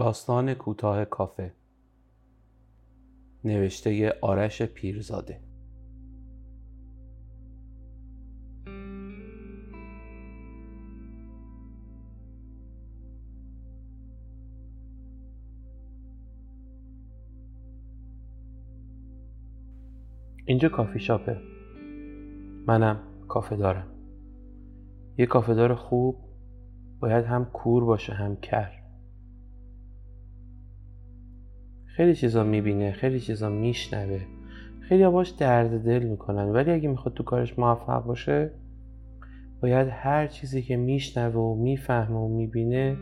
داستان کوتاه کافه. نوشته آرش پیرزاده. اینجا کافی شاپه. منم کافه دارم. یه کافه دار خوب باید هم کور باشه هم کر. خیلی چیزا می‌بینه خیلی چیزا میشنوه. خیلی باش درد دل می‌کنن. ولی اگه می‌خواد تو کارش موفق باشه باید هر چیزی که میشنوه و می‌فهمه و می‌بینه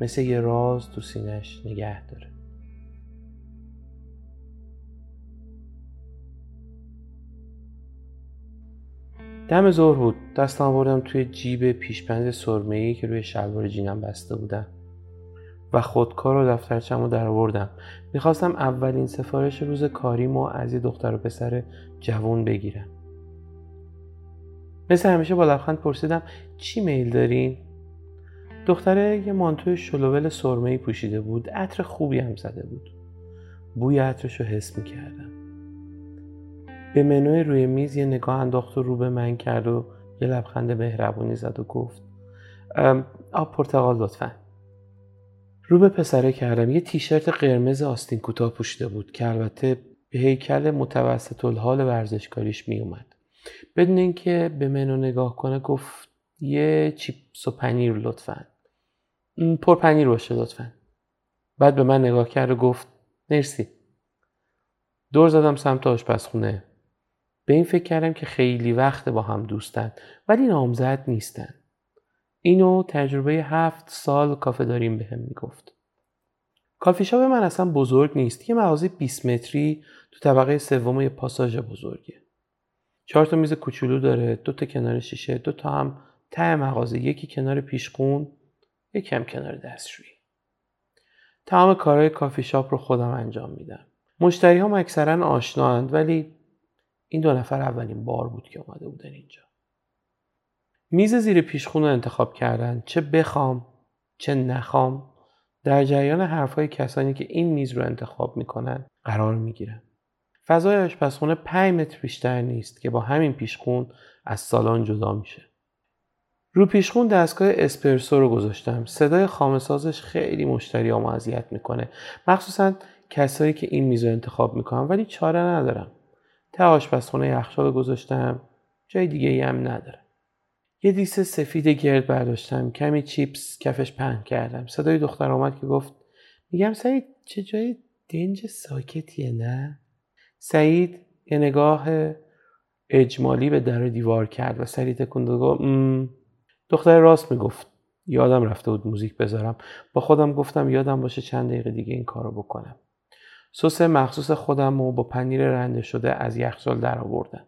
مثل یه راز تو سینش نگه داره. دم ظهر بود. دستم بردم توی جیب پیشبند سرمه‌ای که روی شلوار جینم بسته بودم و خودکار و دفترچم رو در آوردم می‌خواستم اولین سفارش روز کاریمو از یه دختر و پسر جوون بگیرم. مثل همیشه با لبخند پرسیدم چی میل دارین؟ دختره یه مانتوی شلوول سرمه‌ای پوشیده بود عطر خوبی هم زده بود. بوی عطرش رو حس می‌کردم. به منوی روی میز یه نگاه انداخت و رو به من کرد و یه لبخند مهربونی زد و گفت آب پرتقال لطفا. رو به پسره کردم. یه تیشرت قرمز آستین کوتاه پوشیده بود که البته به هیکل متوسط الحال ورزشکاریش می اومد. بدون اینکه به منو نگاه کنه گفت یه چیپس و پنیر لطفا. پر پنیر باشه لطفا. بعد به من نگاه کرد و گفت مرسی. دور زدم سمت آشپزخونه. به این فکر کردم که خیلی وقت با هم دوستن ولی نامزد نیستن. اینو تجربه هفت سال کافه داریم به هم می‌گفت. کافی شاپ من اصلا بزرگ نیست یه مغازه 20 متری تو طبقه سوم یه پاساژ بزرگه. چهار تا میز کوچولو داره دو تا کنار شیشه دو تا هم ته مغازه یکی کنار پیشخون یکم کنار دستشویی. تمام کارهای کافی شاپ رو خودم انجام میدم. مشتری هم اکثرا آشناند ولی این دو نفر اولین بار بود که اومده بودن اینجا. میز زیر پیشخون رو انتخاب کردن. چه بخوام چه نخوام. در جریان حرفهای کسانی که این میز رو انتخاب می‌کنن قرار می‌گیرن. فضای آشپزخونه 5 متر بیشتر نیست که با همین پیشخون از سالن جدا میشه. رو پیشخون دستگاه اسپرسو رو گذاشتم. صدای خامسازش خیلی مشتری ها اذیت می‌کنه. مخصوصا کسایی که این میز رو انتخاب می‌کنن ولی چاره ندارم. ته آشپزخونه یخچال گذاشتم. جای دیگه ای هم ندارم یه دیس سفید گرد برداشتم. کمی چیپس کفش پهن کردم. صدای دختر آمد که گفت میگم سعید چه جای دنج ساکتیه نه؟ سعید یه نگاه اجمالی به در دیوار کرد و سری تکند و گفت دختر راست می‌گفت. یادم رفته بود موزیک بذارم. با خودم گفتم یادم باشه چند دقیقه دیگه این کارو بکنم. سس مخصوص خودم رو با پنیر رنده شده از یخچال در آوردم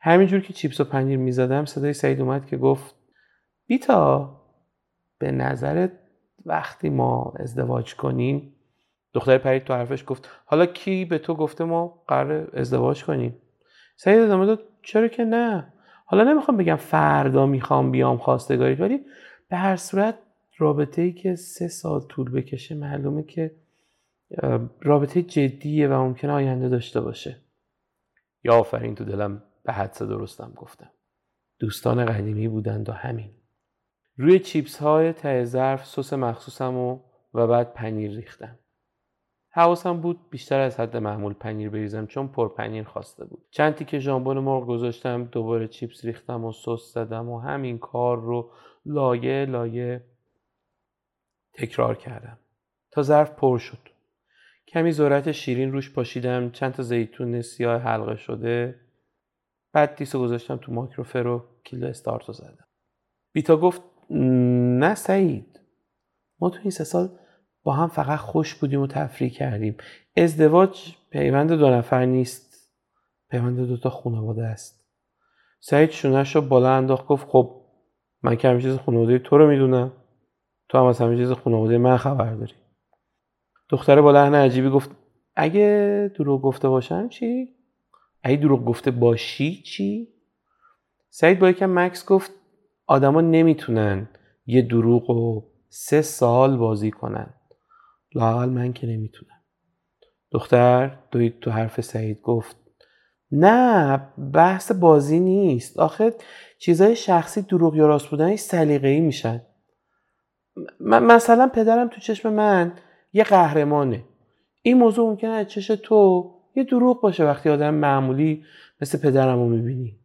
همینجور که چیپس و پنیر می‌زدم صدای سعید اومد که گفت بیتا به نظرت وقتی ما ازدواج کنیم؟ دختر پرید تو حرفش گفت حالا کی به تو گفته ما قرار ازدواج کنیم؟ سعید ادامه داد چرا که نه. حالا نمی‌خوام بگم فردا می‌خوام بیام خواستگاری ولی به هر صورت رابطه ای که سه سال طول بکشه معلومه که رابطه جدیه و ممکنه آینده داشته باشه. یا آفرین تو دلم به حدس درستم گفتم. دوستان قدیمی بودند و همین. روی چیپس های ته ظرف سس مخصوصم و, و بعد پنیر ریختم. حواسم بود بیشتر از حد معمول پنیر بریزم چون پر پنیر خواسته بود. چند تیکه ژامبون مرغ گذاشتم دوباره چیپس ریختم و سس زدم و همین کار رو لایه لایه تکرار کردم. تا ظرف پر شد. کمی ذرت شیرین روش پاشیدم چند تا زیتون سیاه حلقه شده. بعد دیسو گذاشتم تو ماکروفر و کیلو استارت رو زدم. بیتا گفت نه سعید. ما تو این سه سال با هم فقط خوش بودیم و تفریح کردیم. ازدواج پیوند دو نفر نیست. پیوند دو تا خانواده است. سعید شونش رو بالا انداخت گفت خب من که همه چیز خانواده تو رو می‌دونم. تو هم از همه چیز خانواده من خبر داری. دختره با لحن عجیبی گفت اگه دروغ گفته باشم چی؟ اگه دروغ گفته باشی چی؟ سعید با یکم مکس گفت آدما نمی‌تونن یه دروغ رو سه سال بازی کنن. لاقل من که نمی‌تونم. دختر دوید تو حرف سعید گفت نه بحث بازی نیست. آخه چیزای شخصی دروغ یا راست بودنش سلیقه‌ای میشن. مثلا پدرم تو چشم من یه قهرمانه. این موضوع ممکنه از چش تو یه دروغ باشه وقتی آدم معمولی مثل پدرم رو می‌بینی.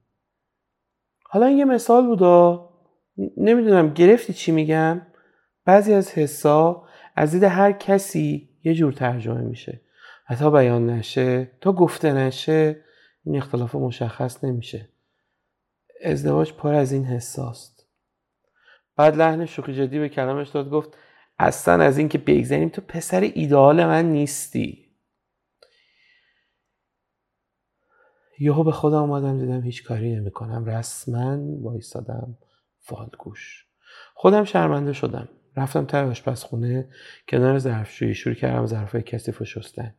حالا این یه مثال بودا نمی‌دونم گرفتی چی میگم. بعضی از حسا از دید هر کسی یه جور ترجمه میشه. و تا بیان نشه. تا گفته نشه این اختلاف مشخص نمیشه. ازدواج پر از این حساست بعد لحن شوخی جدی به کلامش داد گفت اصلا از اینکه بگذنیم تو پسر ایدئال من نیستی. یهو به خودم اومدم دیدم هیچ کاری نمی‌کنم. رسما وایسادم فالگوش خودم شرمنده شدم. رفتم ته آشپزخونه کنار ظرفشویی. شروع کردم ظرفای کثیف و شستن.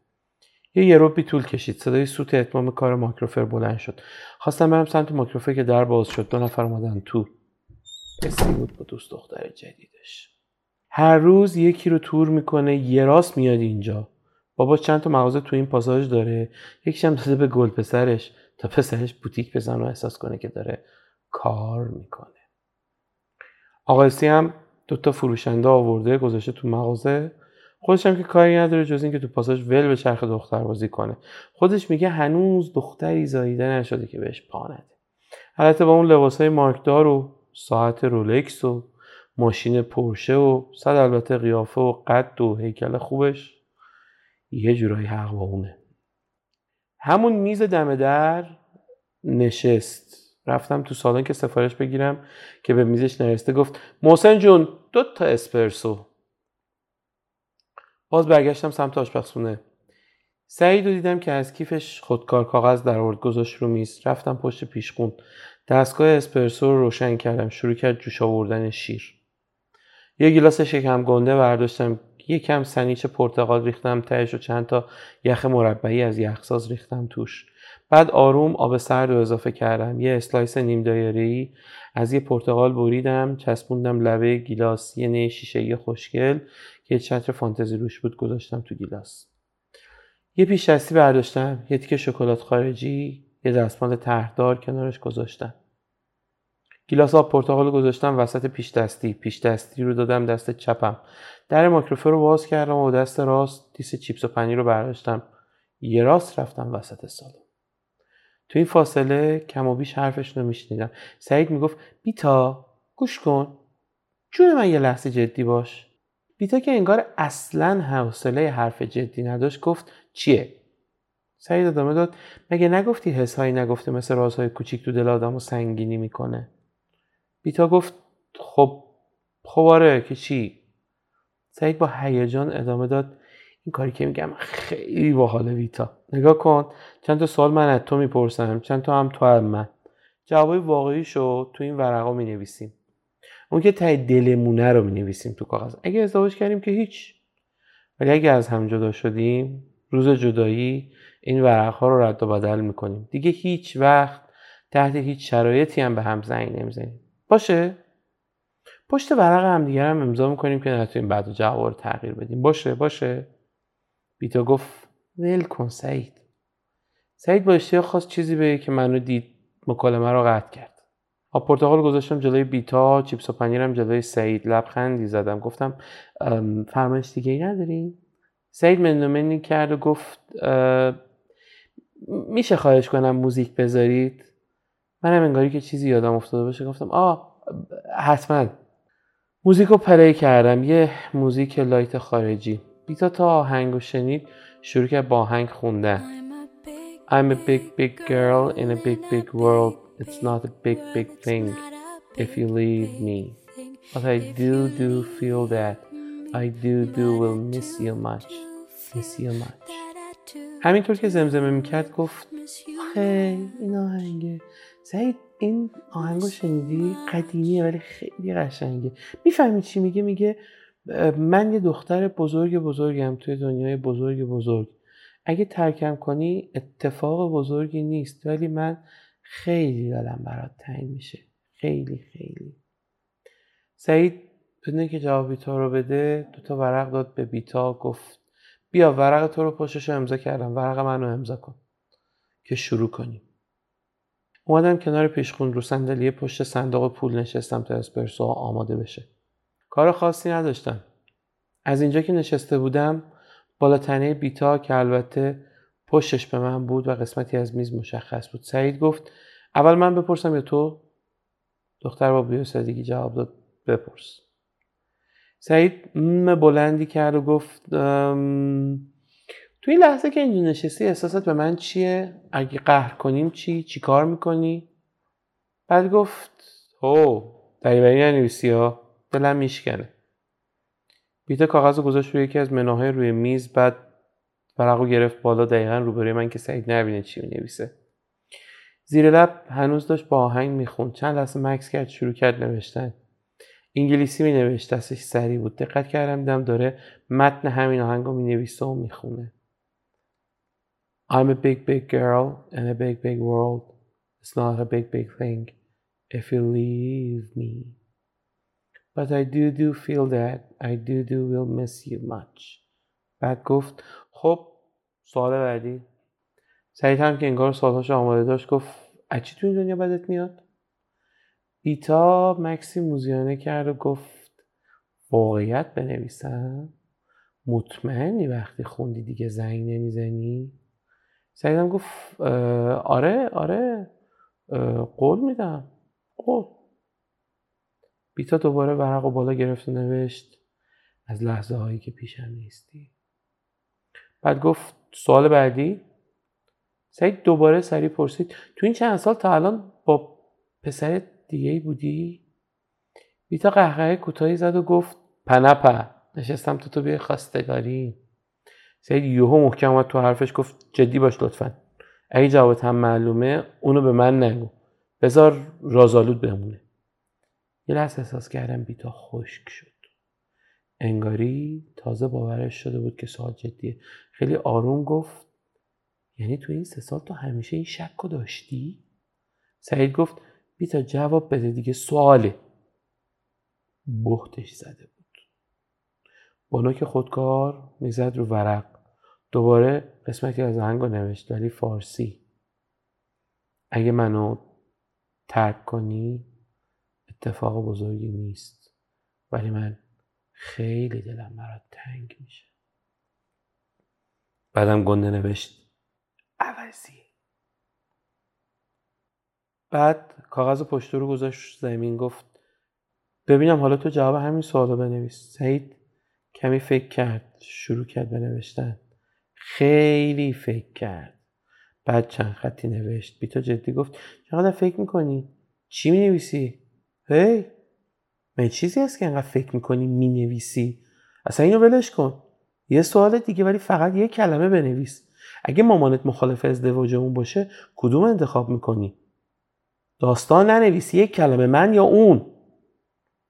یه یروبی طول کشید. صدای سوت اتمام کار ماکروفر بلند شد. خواستم برم سمت ماکروفر که در باز شد. دو نفر اومدن تو. کسی بود با دوست دختر جدیدش. هر روز یکی رو تور می‌کنه. یه راست میاد اینجا. بابا چند تا مغازه تو این پاساژ داره؟ یکیش هم داده به گل پسرش. تا پسرش بوتیک بزن و احساس کنه که داره کار می‌کنه. آقایسی هم دوتا فروشنده آورده گذاشته تو مغازه. خودش هم که کاری نداره جز اینکه تو پاساژ ول به چرخ دختر بازی کنه. خودش میگه هنوز دختری زاییده نشده که بهش پا نده. البته با اون لباسای مارکدار و ساعت رولکس و ماشین پرشه و صد البته قیافه و قد و هیکل خوبش یه جورایی حق با اونه. همون میز دم در نشست. رفتم تو سالن که سفارش بگیرم که به میزش نرسته گفت محسن جون دو تا اسپرسو. باز برگشتم سمت آشپزخونه. سعید رو دیدم که از کیفش خودکار کاغذ در آورد گذاشت رو میز. رفتم پشت پیشخون. دستگاه اسپرسو رو روشن کردم. شروع کرد جوش آوردن شیر. یه گیلاس شکم گنده برداشتم. یکم سن‌ایچ پرتقال ریختم تهش و چند تا یخ مربعی از یخساز ریختم توش. بعد آروم آب سرد رو اضافه کردم. یه slice نیم دایره از یه پرتقال بریدم چسبوندم لبه گیلاس یه نی شیشه‌ای خوشگل که یه چتر فانتزی روش بود گذاشتم تو گیلاس. یه پیش دستی برداشتم یه تیکه شکلات خارجی یه دستمال تهدار کنارش گذاشتم. گیلاس آب پرتقال گذاشتم وسط پیش دستی. پیش دستی رو دادم دست چپم. در ماکروفر رو باز کردم و دست راست دیس چیپس و پنیر رو برداشتم. یه راست رفتم وسط سالن. تو این فاصله کم و بیش حرفش رو میشنیدم. سعید می‌گفت بیتا گوش کن. جون من یه لحظه جدی باش. بیتا که انگار اصلا حوصله حرف جدی نداشت گفت چیه؟ سعید ادامه داد مگه نگفتی حسهایی نگفته مثل رازهای کوچیک تو دل آدم و سنگینی می‌کنه؟ بیتا گفت خب خب آره که چی؟ سعید با هیجان ادامه داد. این کاری که میگم خیلی باحاله ویتا. نگاه کن چند تا سوال من از تو می‌پرسم چند تا هم تو از من. جوابای واقعیشو تو این ورقا می نویسیم اون که تای دلمونه رو می نویسیم تو کاغذ. اگه ازدواج کردیم که هیچ. ولی اگه از هم جدا شدیم روز جدایی این ورق ها رو رد و بدل می‌کنیم. دیگه هیچ وقت تحت هیچ شرایطی هم به هم زنگ نمی‌زنیم. باشه. پشت ورق هم دیگر هم امضا می‌کنیم که نتونیم بعد جواب تغییر بدیم. باشه باشه. بیتا گفت ول کن سعید. سعید با اشتیاق خواست چیزی بگه که منو دید مکالمه رو قطع کرد. آب پرتقال گذاشتم جلوی بیتا چیپس و پنیرم جلوی سعید. لبخندی زدم. گفتم فرمایش دیگه ای نداری؟ سعید من و منی کرد و گفت میشه خواهش کنم موزیک بذارید؟ منم انگاری که چیزی یادم افتاده باشه گفتم آه حتما. موزیک رو play کردم یه موزیک light خارجی. بیتا تا آهنگ شنید شروع کرد با آهنگ خوندن. I'm a big big girl in a big big world. It's not a big big thing if you leave me. But I do do feel that I do do will miss you much. Miss you much. همینطور که زمزمه می‌کرد گفت آخه این آهنگه. سعید این آهنگو شنیدی؟ قدیمیه ولی خیلی قشنگه. می‌فهمی چی میگه؟ میگه من یه دختر بزرگ بزرگم توی دنیای بزرگ بزرگ. اگه ترکم کنی اتفاق بزرگی نیست ولی من خیلی دلم برات تنگ میشه. خیلی خیلی. سعید بدون که جواب بیتا رو بده دو تا ورق داد به بیتا گفت بیا ورق تو رو پشتش امضا کردم. ورق منو امضا کن که شروع کنیم. اومدم کنار پیشخون رو صندلی پشت صندوق پول نشستم تا اسپرسو آماده بشه. کار خاصی نداشتم. از اینجا که نشسته بودم بالا تنه بیتا که البته پشتش به من بود و قسمتی از میز مشخص بود. سعید گفت اول من بپرسم یا تو؟ دختر با بیوسادگی جواب داد بپرس. سعید م بلندی کرد و گفت تو این لحظه که اینجا نشستی احساسات به من چیه؟ اگه قهر کنیم چی؟ چی کار می‌کنی؟ بعد گفت هو دریوری ننویسی ها دلم میشکنه بیتا کاغذ گذاشت روی یکی از مناهای روی میز بعد ورقو گرفت بالا دقیقا روبروی من که سعید نبینه چی می‌نویسه زیر لب هنوز داشت با آهنگ می‌خوند چند لحظه مکس کرد شروع کرد نوشتن انگلیسی می نوشت دستش سری بود دقت کردم دیدم داره متن همین آهنگ رو می و می‌خونه I'm a big big girl in a big big world. It's not a big big thing if you leave me. But I do do feel that. I do do will miss you much. بعد گفت خب سوال بعدی. سعید هم که انگار سوالهاش آماده داشت گفت از چی تو این دنیا بدت میاد؟ بیتا مکسی موزیانه کرد و گفت واقعیت بنویسم. مطمئنی وقتی خوندی دیگه زنگ نمی‌زنی؟ سعیدم گفت آره آره قول میدم قول. بیتا دوباره ورق و بالا گرفت و نوشت از لحظه هایی که پیشم نیستی. بعد گفت سوال بعدی؟ سعید دوباره سریع پرسید تو این چند سال تا الان با پسر دیگه ای بودی؟ بیتا قهقه کوتاهی زد و گفت پنپه نشستم تو تو بیای خواستگاری. سعید یوهو محکم تو حرفش گفت جدی باش لطفا. اگه جوابت هم معلومه اونو به من نگو. بذار رازالود بمونه. یه لحظه احساس کردم بیتا خشک شد. انگاری تازه باورش شده بود که سوال جدیه. خیلی آروم گفت یعنی تو این سه سال تو همیشه این شک رو داشتی؟ سعید گفت بیتا جواب بده دیگه سواله. بختش زده بود. با نوک خودکار می‌زد رو ورق. دوباره قسمتی از آهنگ رو نوشت ولی فارسی. اگه منو ترک کنی اتفاق بزرگی نیست. ولی من خیلی دلم برات تنگ میشه. بعدم گنده نوشت عوضی. بعد کاغذ پشت رو گذاشت زمین گفت ببینم حالا تو جواب همین سوالو بنویس. سعید کمی فکر کرد شروع کرد به نوشتن. خیلی فکر کرد بعد چند خطی نوشت بیتا جدی گفت چقدر فکر می‌کنی؟ چی می‌نویسی؟ هی من چیزی هست که انقدر فکر می‌کنی می‌نویسی؟ اصلا اینو ولش کن یه سوال دیگه ولی فقط یه کلمه بنویس اگه مامانت مخالف ازدواجمون باشه کدوم انتخاب می‌کنی؟ داستان ننویسی یک کلمه من یا اون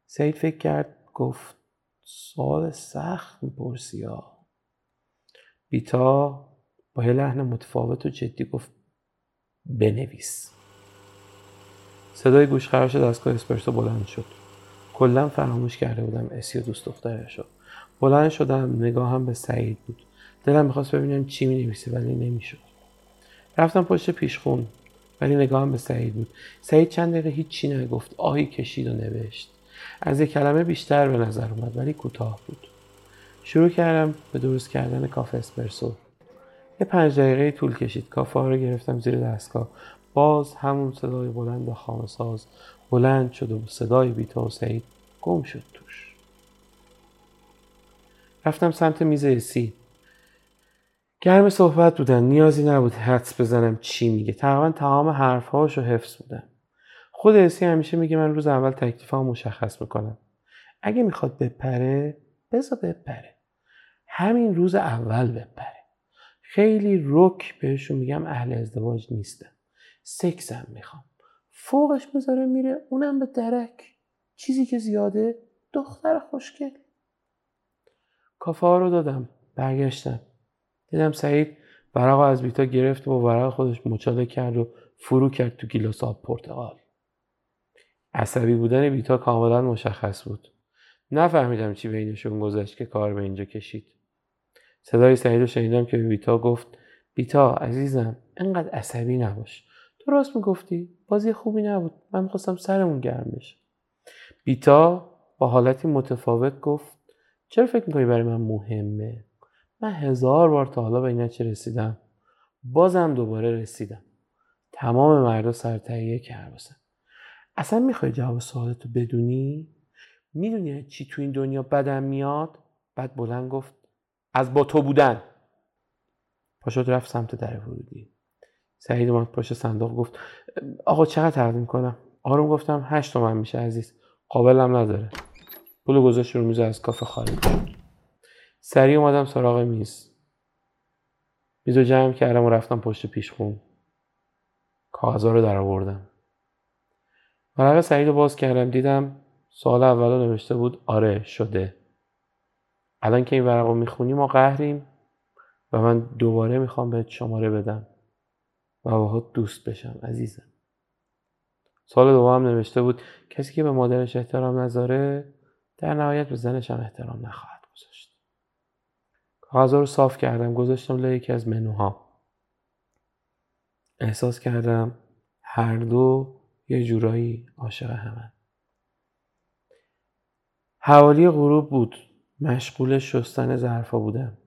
سعید فکر کرد گفت سوال سخت می‌پرسی ها بیتا با یه لحن متفاوت و جدی گفت بنویس. صدای گوش خراش دستگاه اسپرسو بلند شد. کلا فراموش کرده بودم اسی دوست دخترش شد بلند شدم نگاهم به سعید بود. دلم می‌خواست ببینم چی می نویسه ولی نمی‌شد. رفتم پشت پیشخون ولی نگاهم به سعید بود. سعید چند دقیقه هیچی نگفت آهی کشید و نوشت. از یک کلمه بیشتر به نظر اومد ولی کوتاه بود. شروع کردم به درست کردن کافه اسپرسو. یه پنج دقیقه طول کشید. کافه ها رو گرفتم زیر دستگاه. باز همون صدای بلند و خامه ساز بلند شد و صدای بیتا و سعید گم شد توش. رفتم سمت میز سی گرم صحبت بودن. نیازی نبود حدس بزنم چی میگه. تقریبا تمام حرفهاشو حفظ بودن. خود اسی همیشه میگه من روز اول تکلیفمو مشخص می‌کنم. اگه می‌خواد بپره بذار بپره. همین روز اول بپره. خیلی رک بهشون میگم اهل ازدواج نیستم سکسم می‌خوام. فوقش می‌ذاره میره اونم به درک. چیزی که زیاده دختر خوشگل. کافه رو دادم برگشتم. دیدم سعید ورق از بیتا گرفت و با خودش مچاله کرد و فرو کرد تو گیلاس آب پرتقال. عصبی بودن بیتا کاملا مشخص بود. نفهمیدم چی بینشون گذشت که کار به اینجا کشید. صدای سعید رو شنیدم که بیتا گفت بیتا عزیزم انقدر عصبی نباش. تو راست می‌گفتی بازی خوبی نبود. من می‌خواستم سرمون گرم بشه. بیتا با حالتی متفاوت گفت چرا فکر می‌کنی برای من مهمه؟ من هزار بار تا حالا به این چه رسیدم؟ بازم دوباره رسیدم. تمام مردا سر تهیه کرباسن اصلا می‌خوای جواب سوالتو بدونی؟ می‌دونی چی تو این دنیا بدم میاد؟ بعد بلند گفت از با تو بودن. پاشد رفت سمت در ورودی. سعید اومد پشت صندوق گفت آقا چقدر تقدیم کنم آروم گفتم هشت تومن میشه عزیز. قابلم نداره. پولو گذاشت رو میز از کافه خارج سریع اومدم سراغ میز. میز رو جمع کردم و رفتم پشت پیشخون کاغذها رو در آوردم. ورق سعید رو باز کردم. دیدم سال اول نوشته بود آره شده. الان که این ورق رو می‌خونی ما قهریم و من دوباره می‌خوام بهت شماره بدم و باهات دوست بشم عزیزم. سال دوم نوشته بود کسی که به مادرش احترام نذاره در نهایت به زنش هم احترام نخواهد گذاشت. کاغذها رو صاف کردم گذاشتم لای یکی از منوها. احساس کردم هر دو یه جورایی عاشق همن. حوالی غروب بود. مشغول شستن ظرفا بودم.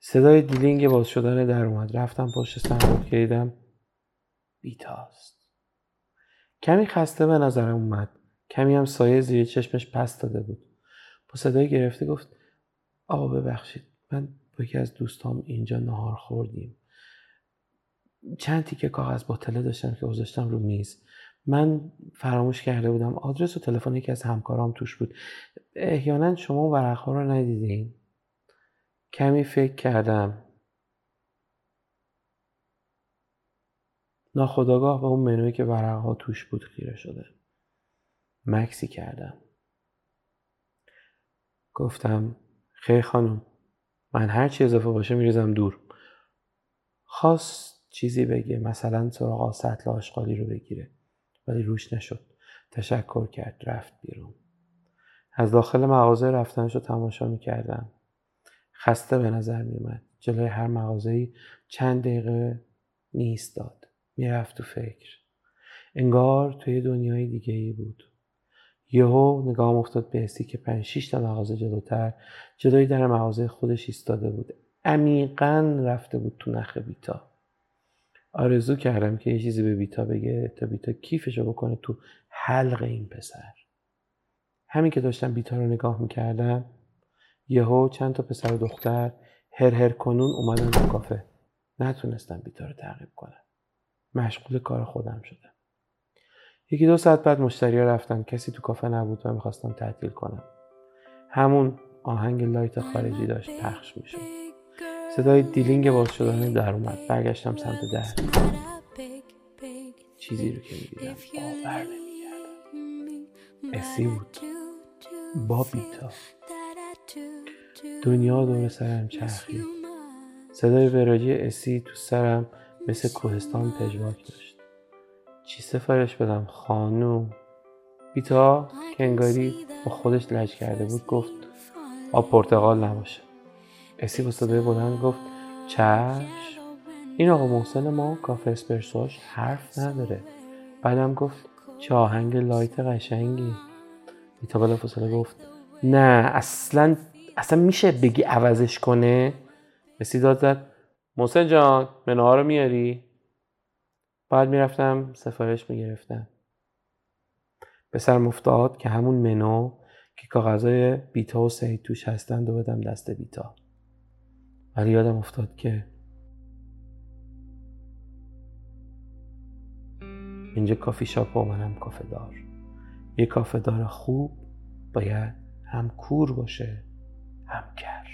صدای دیلینگ باز شدن در اومد. رفتم پشت صندوق که دیدم بیتاست. کمی خسته به نظرم اومد. کمی هم سایه زیر چشمش پس داده بود. با صدای گرفته گفت آقا ببخشید من با یکی از دوستام اینجا نهار خوردیم. چند تیکه کاغذ باطله داشتم که گذاشتم رو میز. من فراموش کرده بودم. آدرس و تلفن یکی از همکارام توش بود. احیانا شما ورقها رو ندیدین. کمی فکر کردم. ناخداگاه به اون منوی که ورقها توش بود خیره شده. مکسی کردم. گفتم خیر خانم من هر چی اضافه باشه میریزم دور. خواست چیزی بگه مثلا سراغ سطل آشغالی رو بگیره. ولی روش نشد. تشکر کرد رفت بیرون. از داخل مغازه رفتنش رو تماشا می‌کردم. خسته به نظر میومد جلوی هر مغازه‌ای چند دقیقه میایستاد می‌رفت تو فکر. انگار توی دنیای دیگه ای بود. یهو نگاهم افتاد به اسی که پنج شیش تا مغازه جلوتر جلوی در مغازه خودش ایستاده بود. عمیقا رفته بود تو نخ بیتا. آرزو کردم که یه چیزی به بیتا بگه تا بیتا کیفشو بکنه تو حلق این پسر. همین که داشتم بیتا رو نگاه می‌کردم یهو چند تا پسر و دختر هر هر کنون اومدن تو کافه. نتونستم بیتا رو تعقیب کنم. مشغول کار خودم شدم. یکی دو ساعت بعد مشتری ها رفتن. کسی تو کافه نبود و می‌خواستم تعطیل کنم. همون آهنگ light خارجی داشت پخش می‌شد. صدای دیلینگ باز شدن در اومد. برگشتم سمت در. چیزی رو که می‌دیدم. باور نمی‌کردم اسی بود. با دنیا دور سرم چرخید. صدای وراجی اسی تو سرم مثل کوهستان پژواک داشت. چی سفارش بدم خانوم؟ بیتا که انگاری با خودش لج کرده بود گفت آب پرتقال نباشه. اسی با صدای بلند گفت چشم. این آقا محسن ما کافه اسپرسوش حرف نداره. بعدم گفت چه آهنگ لایت قشنگی. بیتا بلا فاصله گفت نه اصلا اصلا میشه بگی عوضش کنه؟ اسی داد زد محسن جان منوها رو میاری؟ بعد می‌رفتم سفارش می‌گرفتم. به سر مفتاد که همون منو که کاغذهای بیتا و سعید توش هستند و بدم دست بیتا. ولی یادم افتاد که اینجا کافی شاپ و منم کافه دار. یه کافه دار خوب باید هم کور باشه هم کرد